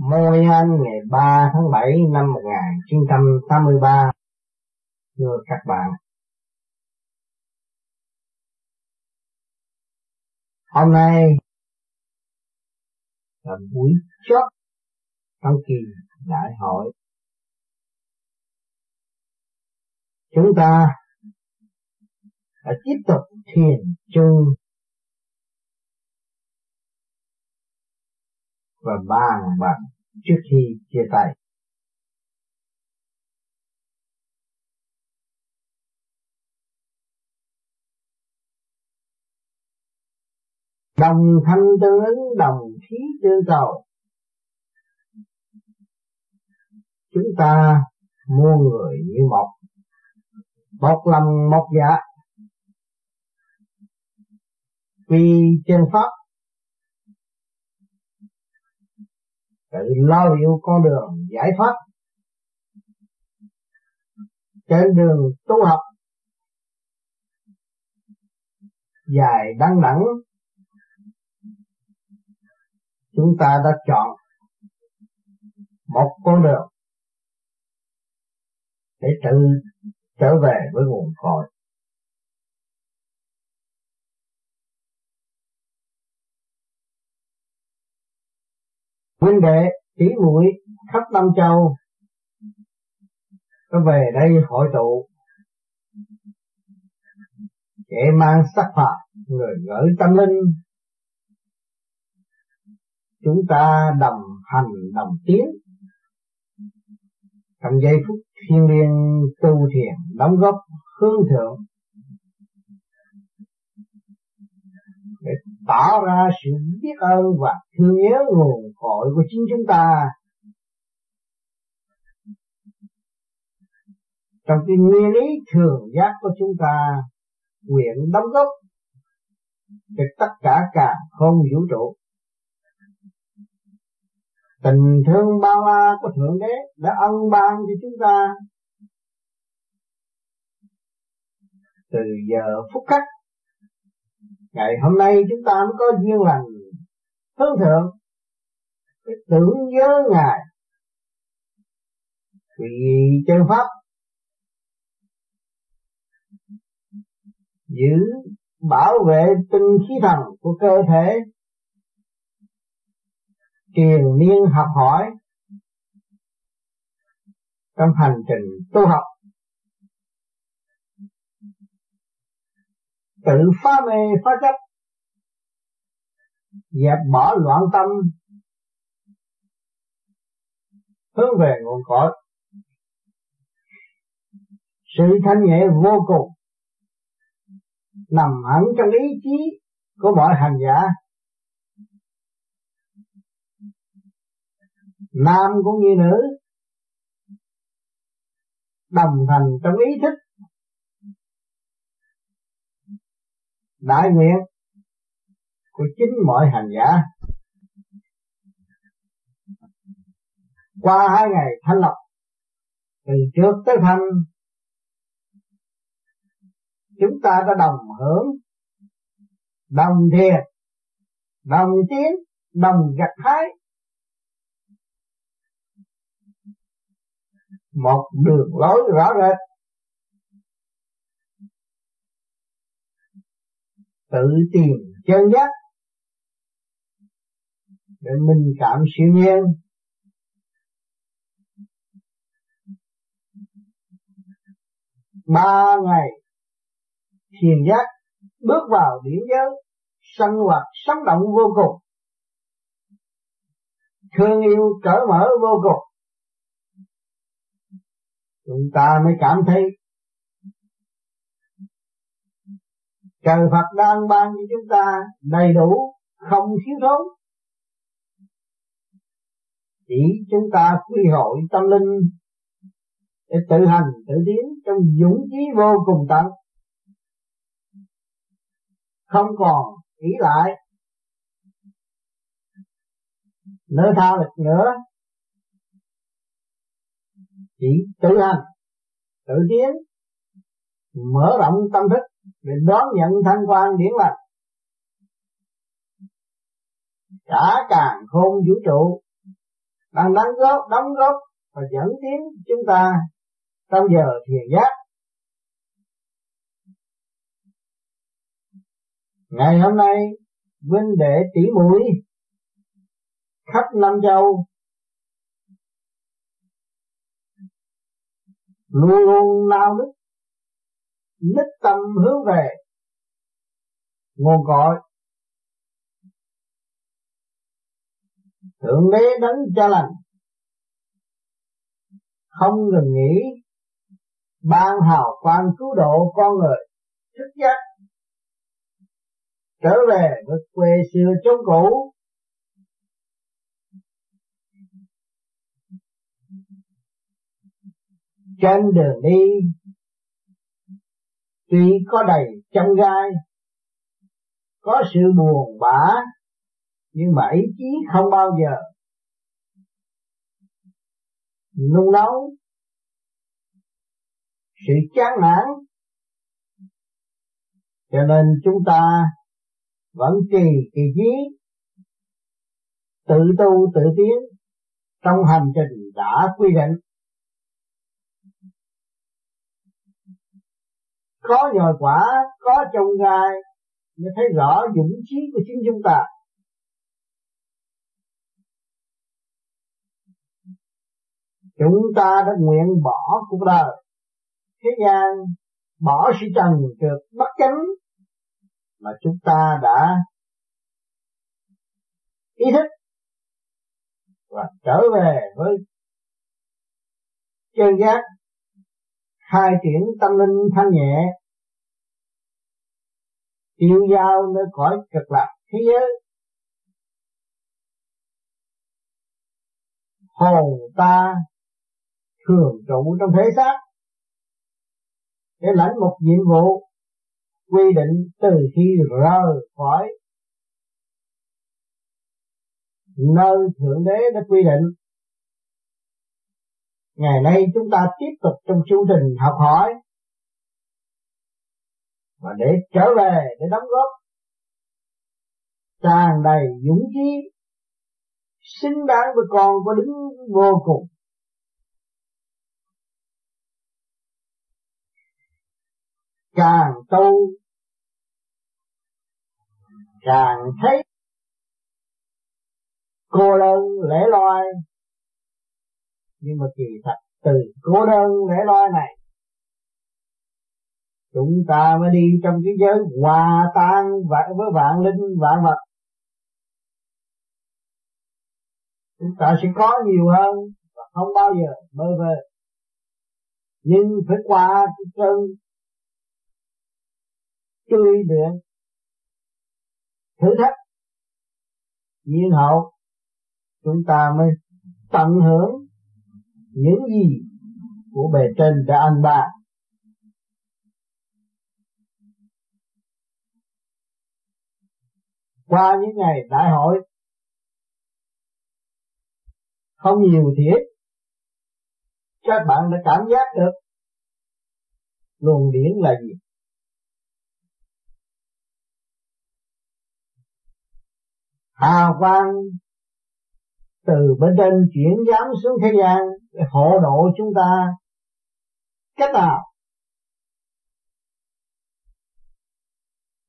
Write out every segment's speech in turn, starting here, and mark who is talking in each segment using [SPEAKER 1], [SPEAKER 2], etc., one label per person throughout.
[SPEAKER 1] Môi anh ngày 3 tháng 7 năm 1983. Thưa các bạn, hôm nay là buổi chót trong kỳ đại hội. Chúng ta phải tiếp tục thiền chung và bàn bạc trước khi chia tay. Đồng thanh tương ứng đồng khí tương cầu. Chúng ta mua người như một, một lòng một dạ. Vì chân pháp tự lo liệu con đường giải thoát. Trên đường tu học, dài đăng đẳng, chúng ta đã chọn một con đường để tự trở về với nguồn cội. Huynh đệ tỷ muội khắp năm châu có về đây hội tụ. Kẻ mang sắc phạt, người gửi tâm linh. Chúng ta đồng hành, đồng tiến. Trong giây phút thiên liêng tu thiền, đóng góp hướng thượng để tỏ ra sự biết ơn và thương nhớ nguồn cội của chính chúng ta. Trong cái nguyên lý thường giác của chúng ta, nguyện đóng góp cho tất cả cả không vũ trụ. Tình thương bao la của thượng đế đã ân ban cho chúng ta. Từ giờ phút khắc ngày hôm nay chúng ta mới có duyên lành, hướng thượng. Cái tưởng nhớ ngài. Vì chân pháp giữ bảo vệ tinh khí thần của cơ thể triền miên học hỏi trong hành trình tu học. Tự phá mê, phá chấp, dẹp bỏ loạn tâm, hướng về nguồn cội. Sự thanh nhẹ vô cùng nằm hẳn trong ý chí của mọi hành giả. Nam cũng như nữ, đồng thành trong ý thức đại nguyện của chính mọi hành giả. Qua hai ngày thanh lập, từ trước tới thanh, chúng ta đã đồng hưởng, đồng thiền, đồng tiến, đồng gặt hái. Một đường lối rõ rệt. Tự tìm chân giác. Để minh cảm siêu nhiên. Ba ngày thiền giác, bước vào điển giới sân hoạt, sống động vô cùng. Thương yêu cởi mở vô cùng. Chúng ta mới cảm thấy trời Phật đang ban cho chúng ta đầy đủ, không thiếu thốn. Chỉ chúng ta quy hội tâm linh để tự hành, tự tiến trong dũng chí vô cùng tận. Không còn nghĩ lại. Nơi tha lực nữa. Chỉ tự hành, tự tiến, mở rộng tâm thức để đón nhận thanh quan điển lành cả càng khôn vũ trụ đang đóng góp đóng góp và dẫn tiến chúng ta trong giờ thiền giác. Ngày hôm nay huynh đệ tỷ muội khắp năm châu luôn luôn nao nức nhất tâm hướng về nguồn cội. Thượng đế đấng cha lành, không ngừng nghĩ ban hào quang cứu độ con người thức giác trở về với quê xưa chốn cũ. Trên đường đi tuy có đầy trong gai có sự buồn bã nhưng mà ý chí không bao giờ nung nấu. Sự chán nản. Cho nên chúng ta vẫn trì kỳ trí, tự tu tự tiến trong hành trình đã quy định. Có nhồi quả, có trồng gai, mới thấy rõ dũng chí của chính chúng ta. Chúng ta đã nguyện bỏ cuộc đời. Thế gian bỏ sự trần trượt bất chánh mà chúng ta đã ý thức và trở về với chân giác khai triển tâm linh thanh nhẹ tiêu giao nơi cõi cực lạc thế giới. Hồn ta thường trụ trong thế xác, để lãnh một nhiệm vụ quy định từ khi rời khỏi nơi thượng đế đã quy định ngày nay chúng ta tiếp tục trong chương trình học hỏi. Và để trở về, để đóng góp, tràn đầy dũng khí, xứng đáng với con có đứng vô cùng. Càng tu, càng thấy cô đơn lẻ loi nhưng mà kỳ thật, từ cô đơn lẻ loi này, chúng ta mới đi trong cái giới hòa tan với vạn linh, vạn vật. Chúng ta sẽ có nhiều hơn và không bao giờ bơ vơ. Nhưng phải qua cái cơn tươi luyện, thử thách, nhiên hậu, chúng ta mới tận hưởng những gì của bề trên đã ăn ba. Qua những ngày đại hội, không nhiều thì ít. Các bạn đã cảm giác được luồng điển là gì. Hào quang từ bên trên chuyển giáng xuống thế gian để hộ độ chúng ta. Cách nào?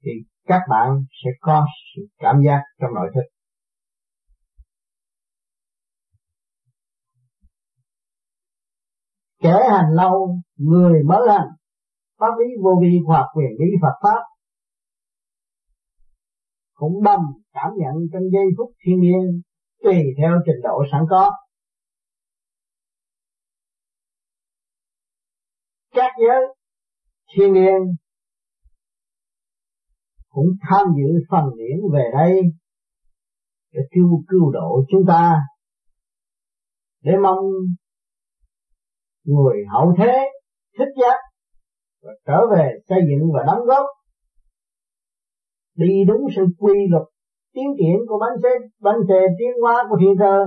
[SPEAKER 1] Thì các bạn sẽ có sự cảm giác trong nội thức. Kẻ hành lâu người mới hành. Pháp lý vô vi, hoặc quyền lý Phật pháp. Cũng đầm cảm nhận trong giây phút thiên nhiên tùy theo trình độ sẵn có. Các giới thiên nhiên cũng tham dự phần điển về đây để cứu cứu độ chúng ta, để mong người hậu thế thích giác và trở về xây dựng và đóng góp đi đúng sự quy luật tiến triển của bánh xe bánh xe tiến hóa của thiên cơ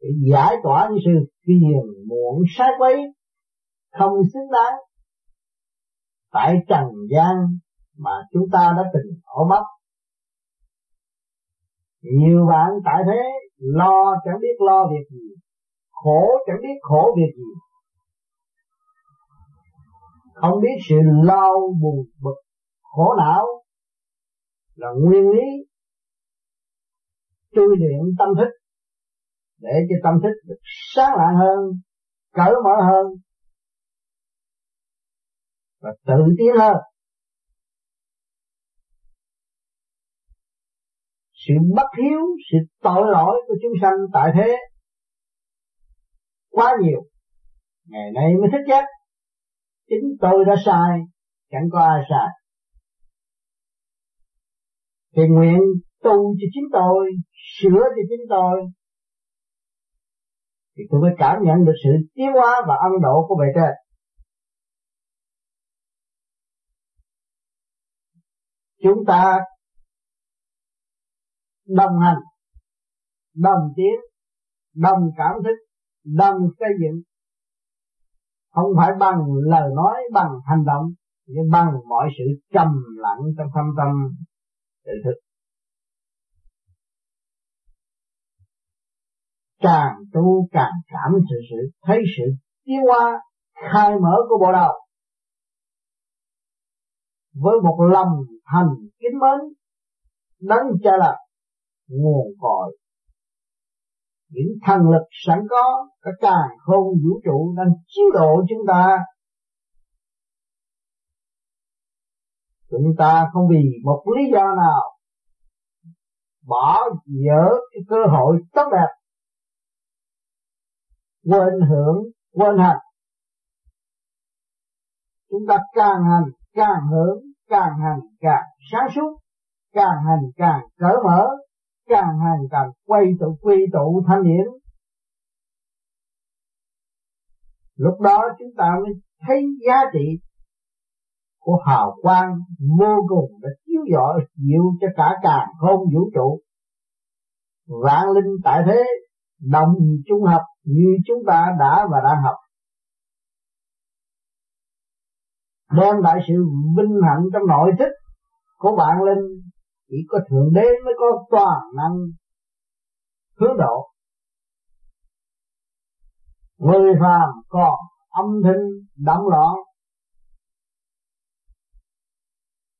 [SPEAKER 1] để giải tỏa những sự phiền muộn sai quấy, không xứng đáng. Tại trần gian mà chúng ta đã từng ôm ấp nhiều bạn tại thế, lo chẳng biết lo việc gì, khổ chẳng biết khổ việc gì. Không biết sự lo buồn bực, khổ não là nguyên lý tu luyện tâm thức, để cho tâm thức được sáng lạng hơn, cởi mở hơn, và tự tiến hơn. Sự bất hiếu, sự tội lỗi của chúng sanh tại thế quá nhiều, ngày nay mới thích giác chính tôi đã sai, chẳng có ai sai thì nguyện tu cho chính tôi, sửa cho chính tôi. Thì tôi mới cảm nhận được sự tiến hóa và ân độ của bề trên. Chúng ta đồng hành, đồng tiến, đồng cảm thức, đồng xây dựng. Không phải bằng lời nói, bằng hành động, nhưng bằng mọi sự trầm lặng trong thâm tâm tự thức. Càng tu càng cảm sự sự, thấy sự tiến hóa, khai mở của bộ đầu. Với một lòng thành kính mến đấng cha là nguồn cội. Những thần lực sẵn có cả càng không vũ trụ, đang chiếu độ chúng ta chúng ta không vì một lý do nào bỏ dở cái cơ hội tốt đẹp, quên hưởng, quên hành. Chúng ta càng hành, càng hưởng, càng hành càng sáng suốt, càng hành càng cởi mở, càng hành càng quay tụ, quy tụ thanh điển. Lúc đó chúng ta mới thấy giá trị của hào quang vô cùng đã chiếu rọi dịu cho cả càng không vũ trụ. Vạn linh tại thế, đồng trung hợp như chúng ta đã và đang học. Đem lại sự vinh hạnh trong nội thức của bạn linh, chỉ có thượng đế mới có toàn năng hướng độ. Người phàm còn âm thanh động loạn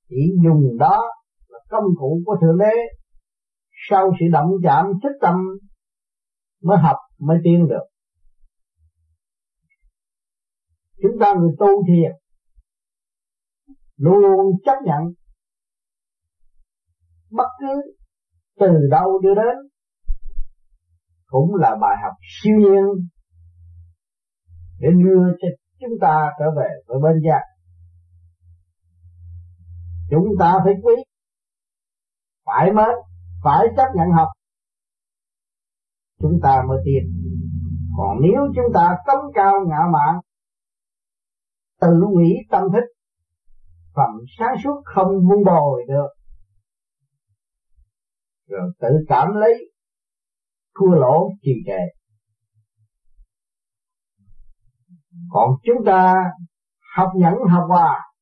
[SPEAKER 1] chỉ dùng đó là công cụ của thượng đế. Sau sự động chạm thích tâm mới học, mới tiến được. Chúng ta người tu thiền luôn luôn chấp nhận bất cứ từ đâu đưa đến, cũng là bài học siêu nhiên để đưa cho chúng ta trở về với bên giác chúng ta phải quý. Phải mới, phải chấp nhận học. Chúng ta mới tiến còn nếu chúng ta cống cao ngạo mạn tự hủy tâm thức phẩm sáng suốt không vun bồi được rồi tự cảm lấy thua lỗ trì trệ. Còn chúng ta học nhẫn học hòa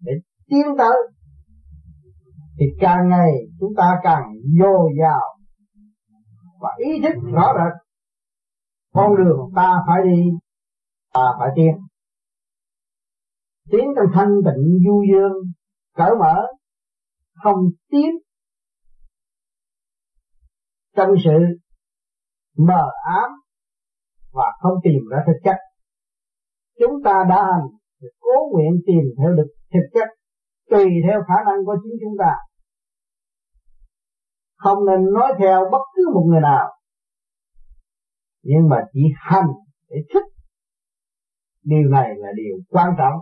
[SPEAKER 1] để tiến tới thì càng ngày chúng ta càng dồi dào và ý thức rõ rệt. Con đường ta phải đi, ta phải tiến. Tiến trong thanh tịnh du dương, cởi mở, không tiến trong sự, mờ ám và không tìm ra thực chất. Chúng ta đã hành, cố nguyện tìm theo được thực chất tùy theo khả năng của chính chúng ta. Không nên nói theo bất cứ một người nào. Nhưng mà chỉ hành để thích. Điều này là điều quan trọng.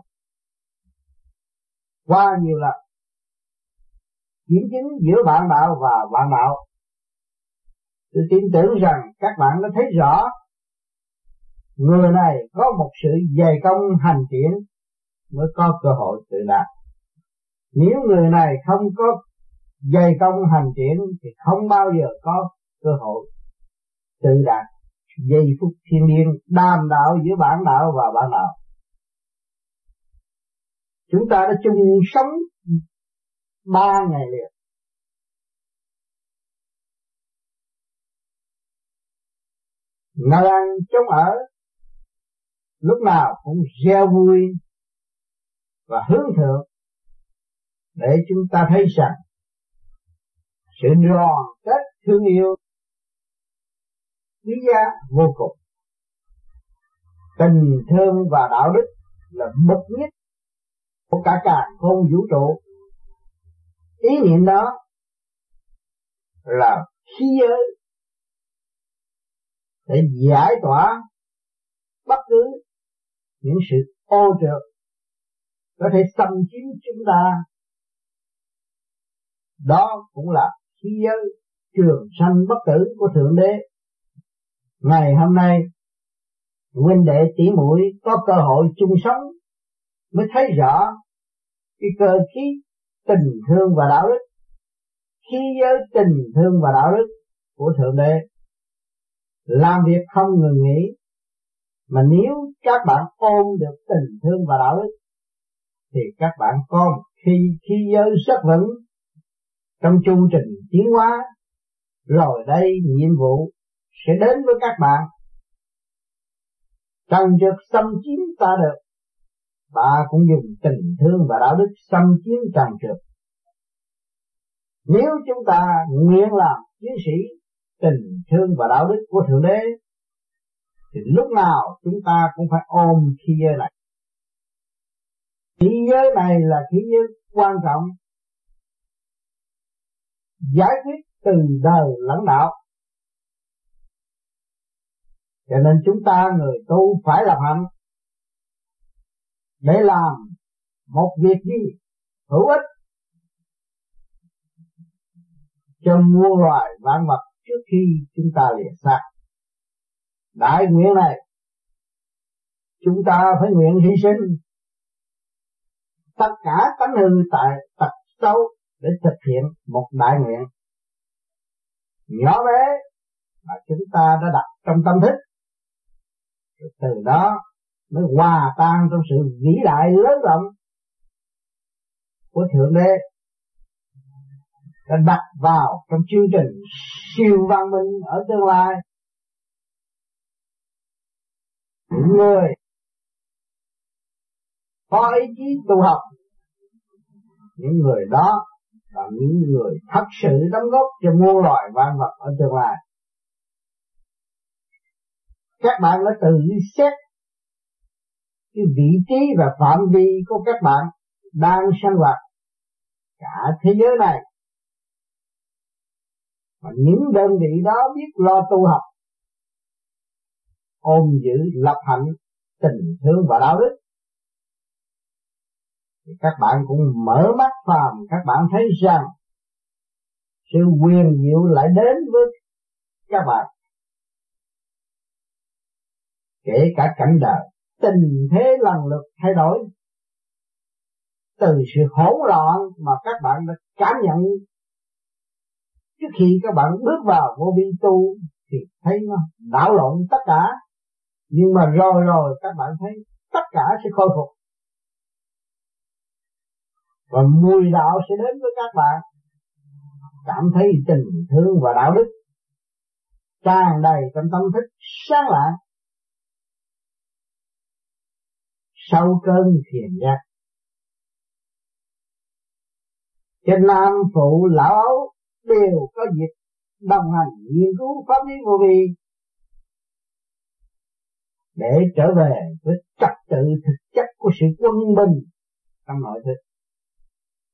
[SPEAKER 1] Qua nhiều lần, kiểm chứng giữa bạn đạo và bạn đạo, tôi tin tưởng rằng các bạn đã thấy rõ, người này có một sự dày công hành triển mới có cơ hội tự đạt nếu người này không có dày công hành triển, thì không bao giờ có cơ hội tự đạt giây phút thiên nhiên đàm đạo giữa bản đạo và bản đạo. Chúng ta đã chung sống ba ngày liền. Nalan chống ở lúc nào cũng gieo vui và hướng thượng để chúng ta thấy rằng sự đoàn kết thương yêu quý giá vô cùng. Tình thương và đạo đức là bậc nhất của cả cả không vũ trụ. Ý niệm đó là khí giới để giải tỏa bất cứ những sự ô trượt có thể xâm chiếm chúng ta đó cũng là khí giới trường sanh bất tử của thượng đế. Ngày hôm nay, huynh đệ tỷ muội có cơ hội chung sống mới thấy rõ cái cơ khí tình thương và đạo đức, khí giới tình thương và đạo đức của thượng đế. Làm việc không ngừng nghỉ, mà nếu các bạn ôm được tình thương và đạo đức, thì các bạn có một khi khí giới rất vững trong chu trình tiến hóa, rồi đây nhiệm vụ sẽ đến với các bạn. Trần việc xâm chiếm ta được ta cũng dùng tình thương và đạo đức xâm chiếm trần trượt nếu chúng ta nguyện làm chiến sĩ tình thương và đạo đức của thượng đế, thì lúc nào chúng ta cũng phải ôm thế giới này. Thế giới này là thế giới quan trọng giải quyết từ đời lãnh đạo. Cho nên chúng ta người tu phải làm hạnh. Để làm một việc gì? Hữu ích. Cho muôn loài vạn vật trước khi chúng ta lìa xác đại nguyện này, chúng ta phải nguyện hy sinh. Tất cả tánh hư tại tật xấu để thực hiện một đại nguyện. Nhỏ bé mà chúng ta đã đặt trong tâm thức. Từ đó mới hòa tan trong sự vĩ đại lớn rộng của thượng đế. Đã đặt vào trong chương trình siêu văn minh ở tương lai. Những người có ý chí tu học, những người đó là những người thật sự đóng góp cho muôn loài vạn vật ở tương lai. Các bạn đã tự xét cái vị trí và phạm vi của các bạn đang sinh hoạt cả thế giới này. Và những đơn vị đó biết lo tu học, ôm giữ lập hạnh tình thương và đạo đức thì các bạn cũng mở mắt phàm, các bạn thấy rằng sự quyền diệu lại đến với các bạn. Kể cả cảnh đời, tình thế lần lượt thay đổi, từ sự hỗn loạn mà các bạn đã cảm nhận, trước khi các bạn bước vào vô vi tu thì thấy nó đảo lộn tất cả. Nhưng mà rồi rồi các bạn thấy tất cả sẽ khôi phục và mùi đạo sẽ đến với các bạn. Cảm thấy tình thương và đạo đức. Tràn đầy trong tâm thức, sáng lạng. Sau cơn thiền giác. Trên nam phụ, lão ấu đều có dịp đồng hành nghiên cứu pháp lý vô vi. Để trở về với trật tự thực chất của sự quân bình trong nội thức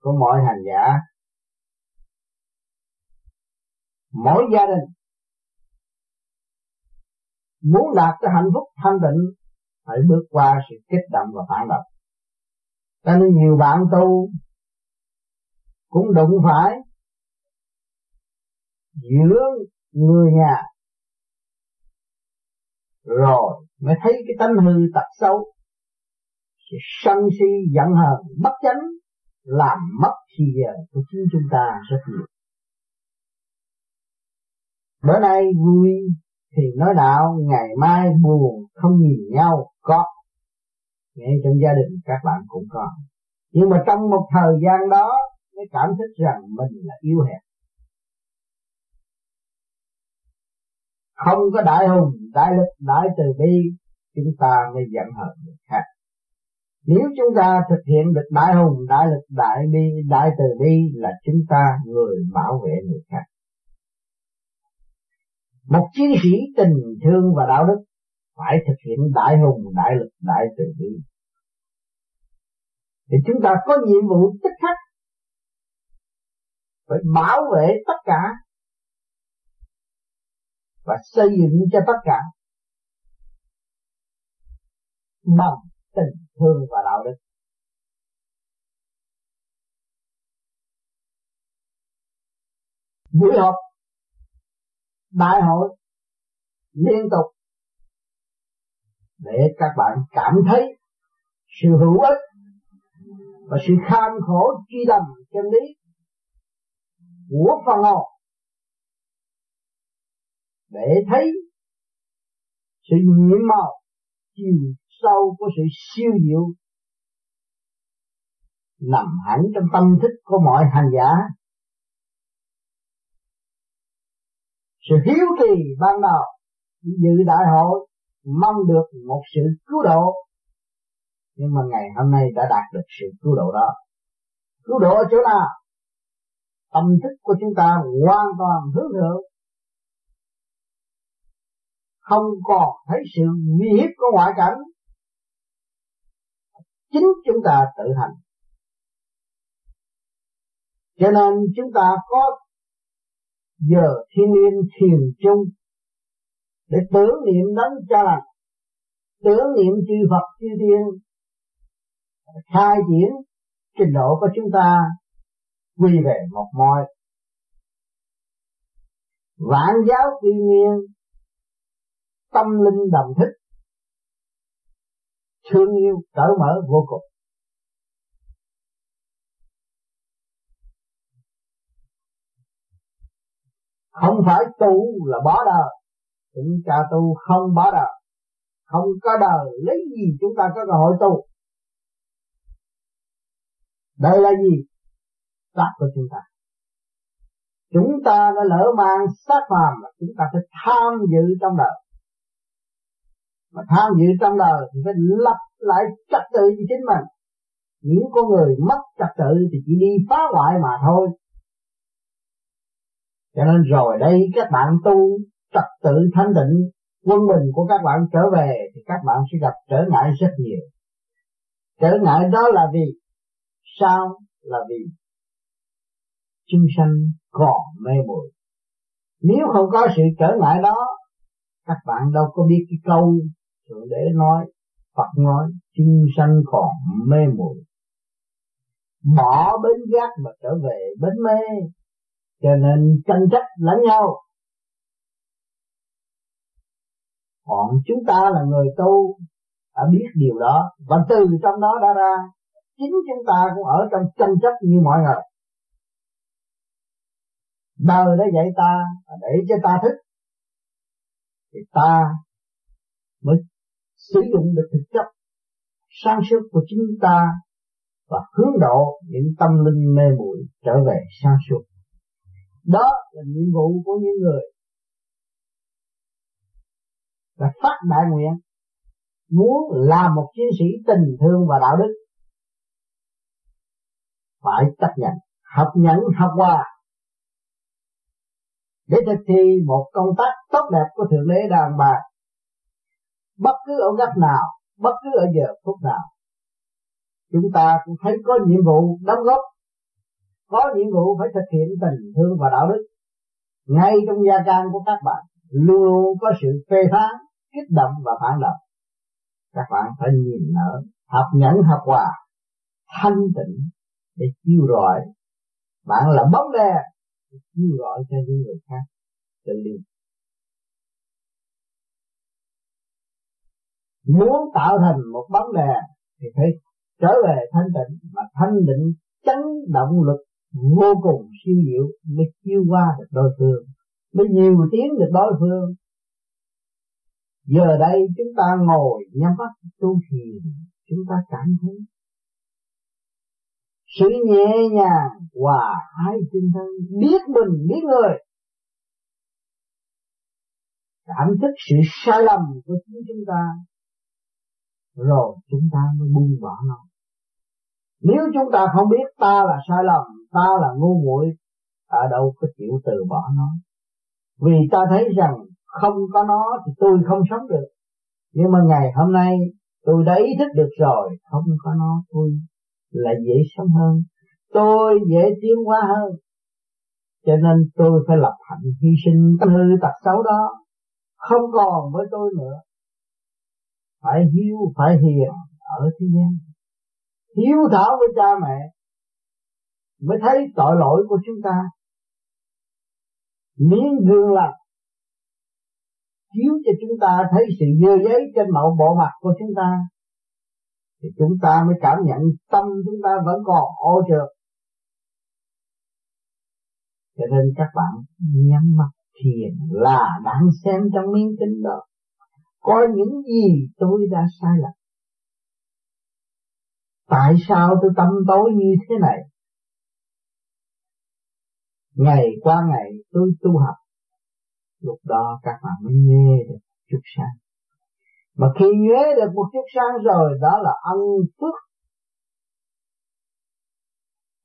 [SPEAKER 1] của mọi hành giả. Mỗi gia đình muốn đạt tới hạnh phúc, thanh tịnh, phải bước qua sự kích động và phản động. Cho nên nhiều bạn tu cũng đụng phải giữa người nhà rồi mới thấy cái tánh hư tật xấu, sự sân si giận hờn, bất chánh làm mất thì giờ của chính chúng ta rất nhiều. Bữa nay vui thì nói đạo ngày mai buồn không nhìn nhau có. Ngay trong gia đình các bạn cũng có. Nhưng mà trong một thời gian đó mới cảm thức rằng mình là yếu hẹp, không có đại hùng đại lực đại từ bi chúng ta mới giận hờn người khác nếu chúng ta thực hiện được đại hùng đại lực đại bi, đại từ bi là chúng ta người bảo vệ người khác. Một chiến sĩ tình thương và đạo đức phải thực hiện đại hùng, đại lực đại từ bi. Thì chúng ta có nhiệm vụ tích khắc phải bảo vệ tất cả và xây dựng cho tất cả bằng tình thương và đạo đức. Buổi họp đại hội, liên tục, để các bạn cảm thấy sự hữu ích và sự kham khổ chi lầm chân lý của phần hồn để thấy sự nhiệm màu chiều sâu của sự siêu diệu nằm hẳn trong tâm thức của mọi hành giả. Sự hiếu kỳ ban đầu dự đại hội mong được một sự cứu độ, nhưng mà ngày hôm nay đã đạt được sự cứu độ đó. Cứu độ ở chỗ nào? Tâm thức của chúng ta hoàn toàn hướng thượng. Không còn thấy sự nguy hiếp của ngoại cảnh chính chúng ta tự hành. Cho nên chúng ta có giờ thiên niên thiền chung để tưởng niệm đấng cha lành, tưởng niệm chư Phật, chư Thiên, khai diễn trình độ của chúng ta quy về một môi vạn giáo quy nguyên, tâm linh đồng thích thương yêu cởi mở vô cùng. Không phải tu là bỏ đời. Chúng ta tu không bỏ đời. Không có đời, lấy gì chúng ta có cơ hội tu? Đây là gì? Xác của chúng ta. Chúng ta đã lỡ mang sát phàm là chúng ta phải tham dự trong đời mà tham dự trong đời thì phải lập lại trật tự cho chính mình. Những con người mất trật tự thì chỉ đi phá hoại mà thôi. Cho nên rồi đây các bạn tu trật tự thanh định quân bình của các bạn trở về thì các bạn sẽ gặp trở ngại rất nhiều. Trở ngại đó là vì sao? Là vì chúng sanh còn mê muội. Nếu không có sự trở ngại đó, các bạn đâu có biết cái câu thượng đế nói, Phật nói, chúng sanh còn mê muội. Bỏ bến giác mà trở về bến mê, cho nên tranh chấp lẫn nhau. Còn chúng ta là người tu, đã biết điều đó, và từ trong đó đã ra, chính chúng ta cũng ở trong tranh chấp như mọi người. Đời đã dạy ta để cho ta thức, thì ta mới sử dụng được thực chất sáng suốt của chúng ta và hướng độ những tâm linh mê muội trở về sáng suốt. Đó là nhiệm vụ của những người là phát đại nguyện, muốn làm một chiến sĩ tình thương và đạo đức phải chấp nhận, học nhẫn, học hòa để thực thi một công tác tốt đẹp của thượng đế đàn bà bất cứ ở góc nào, bất cứ ở giờ phút nào. Chúng ta cũng thấy có nhiệm vụ đóng góp, có nhiệm vụ phải thực hiện tình thương và đạo đức. Ngay trong gia can của các bạn, luôn luôn có sự phê phán, kích động và phản động. Các bạn phải nhìn nở, học nhẫn, học hòa, thanh tịnh để chiêu rọi. Bạn là bóng đèn chiêu rọi cho những người khác. Tình liên muốn tạo thành một bóng đèn thì phải trở về thanh tịnh mà thanh định chấn động lực vô cùng siêu diệu mới chiêu qua được đối phương, mới nhiều tiếng được đối phương. Giờ đây chúng ta ngồi nhắm mắt tu thiền, chúng ta cảm thấy sự nhẹ nhàng, hòa hai tinh thân biết mình, biết người. Cảm thức sự sai lầm của chính chúng ta rồi, chúng ta mới buông bỏ nó. Nếu chúng ta không biết ta là sai lầm, ta là ngu muội, ta đâu có chịu từ bỏ nó. Vì ta thấy rằng không có nó thì tôi không sống được. Nhưng mà ngày hôm nay, tôi đã ý thức được rồi, không có nó, tôi là dễ sống hơn. Tôi dễ tiến hóa hơn. Cho nên tôi phải lập hạnh hy sinh hư tật xấu đó. Không còn với tôi nữa phải hiếu, phải hiền ở thế gian. Hiếu thảo với cha mẹ mới thấy tội lỗi của chúng ta. Miếng gương lành chiếu cho chúng ta thấy sự dơ giấy trên mẫu bộ mặt của chúng ta, thì chúng ta mới cảm nhận tâm chúng ta vẫn còn ô trượt. Cho nên các bạn nhắm mắt thiền là đang xem trong miếng kính đó coi những gì tôi đã sai lầm? Tại sao tôi tâm tối như thế này? Ngày qua ngày tôi tu học. Lúc đó các bạn mới nghe được chút sáng. Mà khi nghe được một chút sáng rồi, đó là ân phước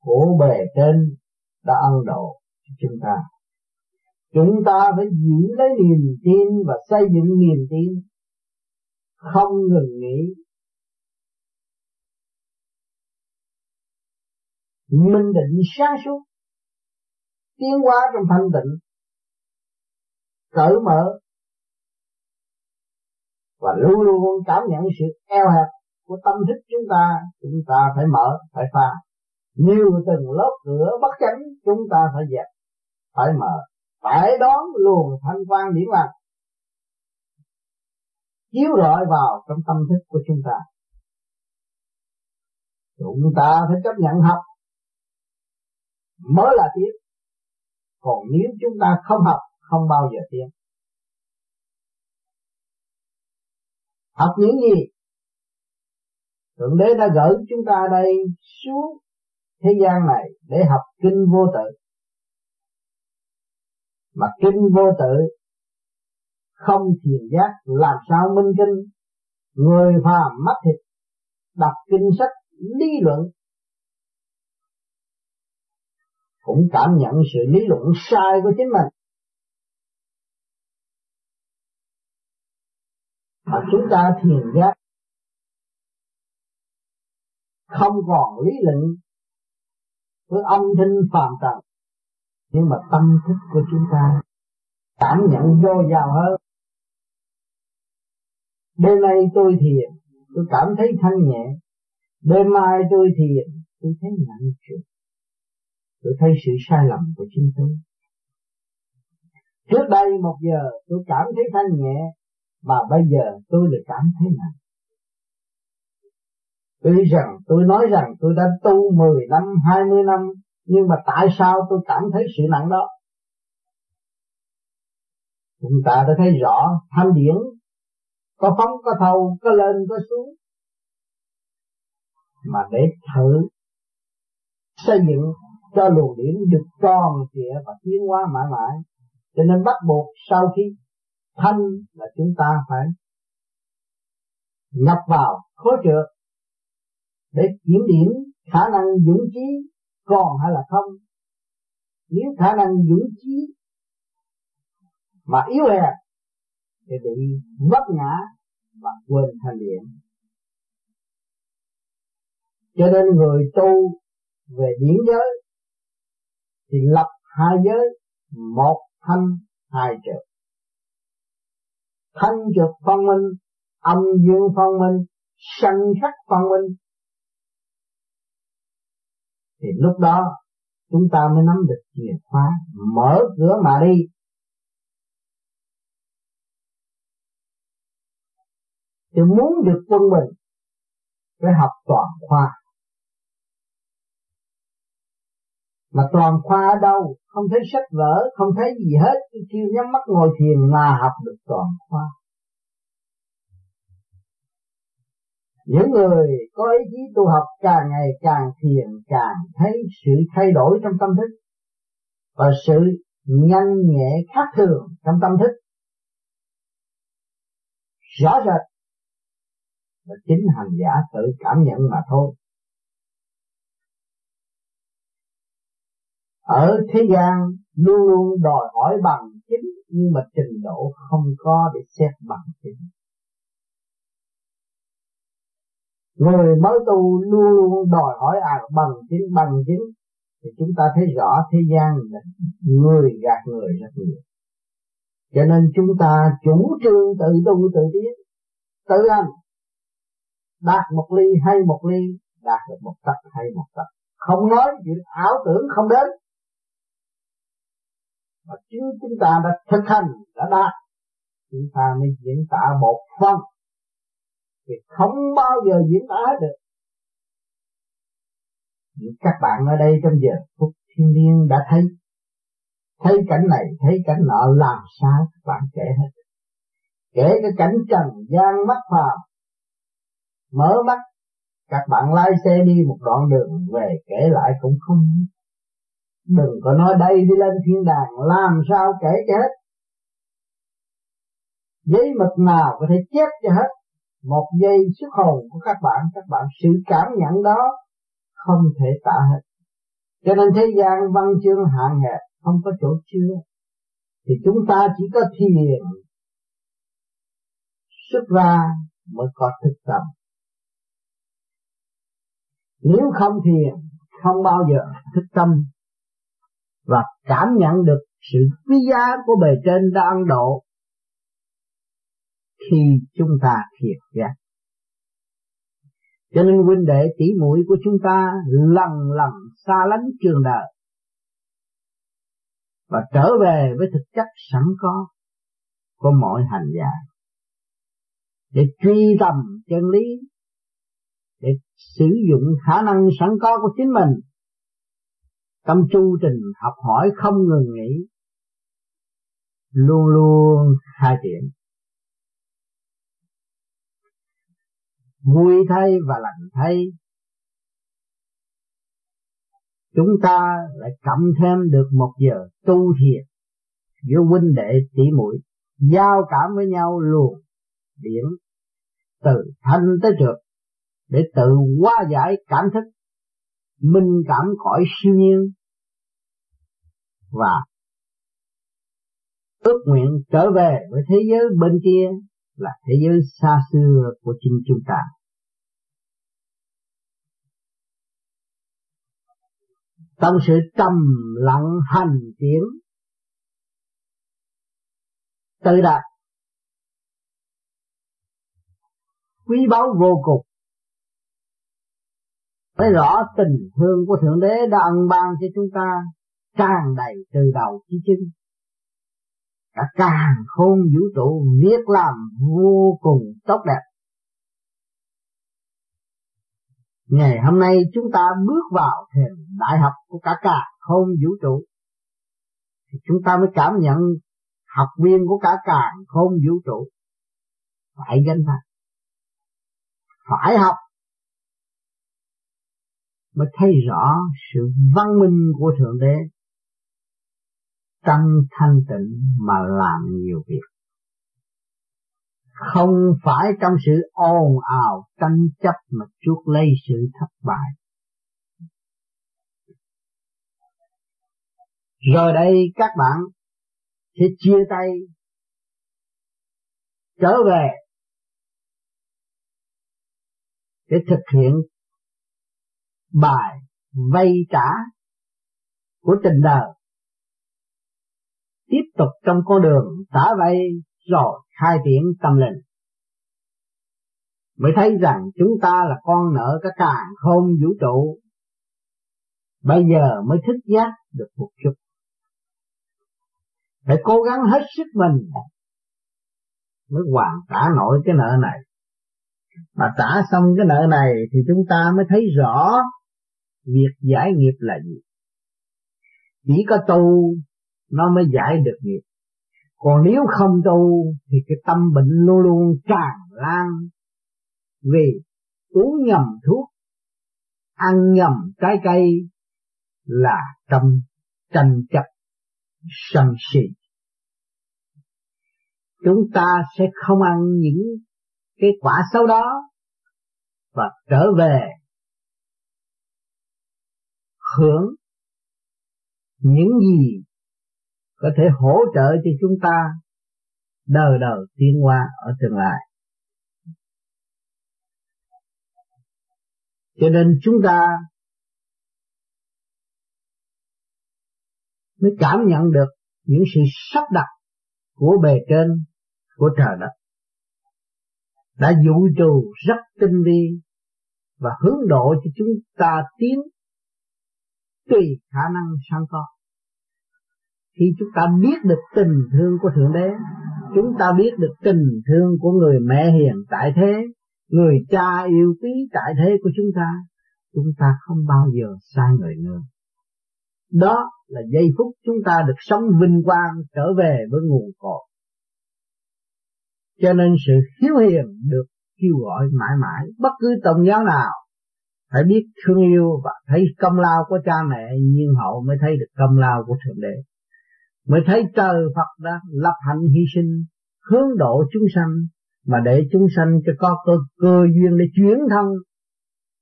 [SPEAKER 1] của bề trên đã ân độ cho chúng ta. Chúng ta phải giữ lấy niềm tin và xây dựng niềm tin không ngừng nghỉ. Minh định sáng suốt, tiến hóa trong thanh tịnh, cởi mở, và luôn luôn cảm nhận sự eo hẹp của tâm thức chúng ta chúng ta phải mở, phải pha. Nhiều từng lớp cửa bất chánh, chúng ta phải dẹp, phải mở, phải đón luồng thanh quan điển lành chiếu rọi vào trong tâm thức của chúng ta. Chúng ta phải chấp nhận học. Mới là tiến còn nếu chúng ta không học, không bao giờ tiến học những gì? Thượng đế đã gửi chúng ta đây xuống thế gian này để học kinh vô tự. Mà kinh vô tự không thiền giác, làm sao minh kinh? Người phàm mắt thịt, đọc kinh sách, lý luận. Cũng cảm nhận sự lý luận sai của chính mình. Mà chúng ta thiền giác, không còn lý luận với âm thanh phàm trần nhưng mà tâm thức của chúng ta cảm nhận vô dào hơn đêm nay tôi thiền tôi cảm thấy thanh nhẹ đêm mai tôi thiền tôi thấy nặng trĩu tôi thấy sự sai lầm của chính tôi. Trước đây một giờ tôi cảm thấy thanh nhẹ mà bây giờ tôi lại cảm thấy nặng Tuy rằng tôi nói rằng tôi đã tu 10 năm, 20 năm Nhưng mà tại sao tôi cảm thấy sự nặng đó? Chúng ta đã thấy rõ tham điển có phóng, có thầu, có lên, có xuống. Mà để thử xây dựng cho luồng điển được tròn trịa và tiến hóa mãi mãi cho nên bắt buộc sau khi thanh là chúng ta phải nhập vào khối trượt để kiểm điểm khả năng dũng trí còn hay là không. Nếu khả năng dũng trí mà yếu hèn thì bị vấp ngã và quên thanh điển cho nên người tu về điển giới thì lập hai giới, một thanh, hai trượt thanh trượt phân minh, âm dương phân minh, sanh khắc phân minh. Thì lúc đó chúng ta mới nắm được chìa khóa, mở cửa mà đi. Thì muốn được quân bình, phải học toàn khoa. Mà toàn khoa ở đâu? Không thấy sách vở, không thấy gì hết. Kêu nhắm mắt ngồi thiền là học được toàn khoa. Những người có ý chí tu học càng ngày càng thiền, càng thấy sự thay đổi trong tâm thức và sự nhanh nhẹ khác thường trong tâm thức. Rõ rệt và chính hành giả tự cảm nhận mà thôi. Ở thế gian, luôn luôn đòi hỏi bằng chính, nhưng mà trình độ không có để xét bằng chính. Người mới tu luôn luôn đòi hỏi à bằng chính bằng chính, thì chúng ta thấy rõ thế gian là người gạt người rất nhiều. Cho nên chúng ta chủ trương tự tu tự tiến, tự hành đạt một ly hay một ly, đạt được một tấc hay một tấc. Không nói chuyện ảo tưởng không đến. Mà chính chúng ta đã thực hành, đã đạt. Chúng ta mới diễn tả một phần. Thì không bao giờ diễn tả được. Những các bạn ở đây trong giờ phút thiên nhiên đã thấy. Thấy cảnh này, thấy cảnh nọ, làm sao các bạn kể hết. Kể cái cảnh trần gian mắt phàm mở mắt, các bạn lái xe đi một đoạn đường, về kể lại cũng không đừng có nói đây đi lên thiên đàng, làm sao kể cho hết. Giấy mực nào có thể chép cho hết. Một giây xuất hồn của các bạn các bạn sự cảm nhận đó không thể tả hết. Cho nên thế gian văn chương hạn hẹp, không có chỗ chứa. Thì chúng ta chỉ có thiền, xuất ra mới có thực tập nếu không thiền không bao giờ thức tâm và cảm nhận được sự quý giá của bề trên đang độ khi chúng ta thiệt giác. Cho nên huynh đệ tỷ muội của chúng ta lần lần xa lánh trường đời và trở về với thực chất sẵn có của mọi hành giả để truy tầm chân lý để sử dụng khả năng sẵn có của chính mình. Trong chu trình học hỏi không ngừng nghỉ, luôn luôn khai triển. Vui thay và lạnh thay, chúng ta lại cộng thêm được một giờ tu thiền giữa huynh đệ tỷ muội, giao cảm với nhau luôn. Điểm từ thanh tới trượt để tự hóa giải cảm thức, minh cảm cõi siêu nhiên và ước nguyện trở về với thế giới bên kia là thế giới xa xưa của chính chúng ta. Trong sự trầm lặng hành tiến, tự đạt, quý báu vô cùng phải rõ tình thương của thượng đế đã ân ban cho chúng ta, tràn đầy từ đầu chí chân cả càng khôn vũ trụ viết làm vô cùng tốt đẹp. Ngày hôm nay chúng ta bước vào thềm đại học của cả cả khôn vũ trụ. Thì chúng ta mới cảm nhận học viên của cả càng khôn vũ trụ. Phải gánh vác phải học mới thấy rõ sự văn minh của thượng đế. Tâm thanh tịnh mà làm nhiều việc. Không phải trong sự ồn ào, tranh chấp mà chuốc lấy sự thất bại. Rồi đây các bạn sẽ chia tay, trở về, để thực hiện bài vay trả của tình đời. Tiếp tục trong con đường trả vay rồi khai triển tâm linh. Mới thấy rằng chúng ta là con nợ cả càng không vũ trụ. Bây giờ mới thức giác được một chút. Phải cố gắng hết sức mình mới hoàn trả nổi cái nợ này. Mà trả xong cái nợ này thì chúng ta mới thấy rõ việc giải nghiệp là gì? Chỉ có tu, nó mới giải được nghiệp. Còn nếu không tu, thì cái tâm bệnh luôn luôn tràn lan vì uống nhầm thuốc, ăn nhầm trái cây là trong tranh chấp, sân si. Chúng ta sẽ không ăn những cái quả xấu đó và trở về hưởng những gì có thể hỗ trợ cho chúng ta đời đời tiến qua ở tương lai. Cho nên chúng ta mới cảm nhận được những sự sắp đặt của bề trên của trời đất đã dụ trù rất tinh vi và hướng độ cho chúng ta tiến tùy khả năng sẵn có. Khi chúng ta biết được tình thương của thượng đế, chúng ta biết được tình thương của người mẹ hiền tại thế, người cha yêu quý tại thế của chúng ta chúng ta không bao giờ sai người nữa. Đó là giây phút chúng ta được sống vinh quang trở về với nguồn cội. Cho nên sự hiếu hiền được kêu gọi mãi mãi, bất cứ tôn giáo nào phải biết thương yêu và thấy công lao của cha mẹ nhiên hậu mới thấy được công lao của thượng đế. Mới thấy trời Phật đã lập hạnh hy sinh hướng độ chúng sanh mà để chúng sanh cho có cơ, cơ duyên để chuyển thân.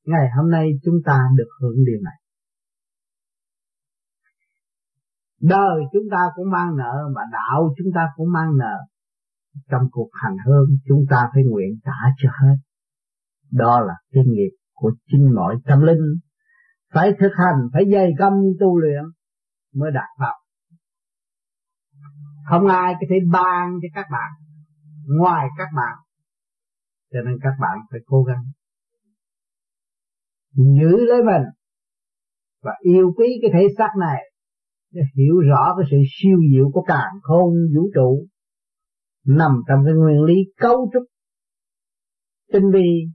[SPEAKER 1] Ngày hôm nay chúng ta được hưởng điều này. Đời chúng ta cũng mang nợ mà đạo chúng ta cũng mang nợ. Trong cuộc hành hương chúng ta phải nguyện trả cho hết. Đó là kinh nghiệp của chính mọi tâm linh. Phải thực hành, phải dày công tu luyện mới đạt pháp không ai có thể ban cho các bạn, ngoài các bạn. Cho nên các bạn phải cố gắng. Giữ lấy mình và yêu quý cái thể xác này để hiểu rõ cái sự siêu diệu của càng khôn vũ trụ nằm trong cái nguyên lý cấu trúc tinh vi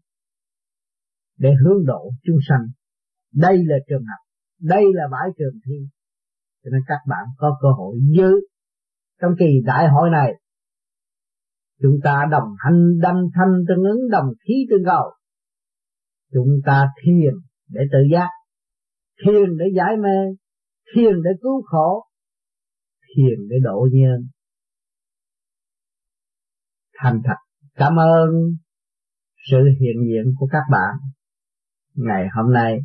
[SPEAKER 1] để hướng độ chúng sanh. Đây là trường học, đây là bãi trường thi. Cho nên các bạn có cơ hội giữ trong kỳ đại hội này. Chúng ta đồng hành đâm thanh tương ứng đồng khí tương cầu. Chúng ta thiền để tự giác, thiền để giải mê, thiền để cứu khổ, thiền để độ nhân. Thành thật cảm ơn sự hiện diện của các bạn ngày hôm nay.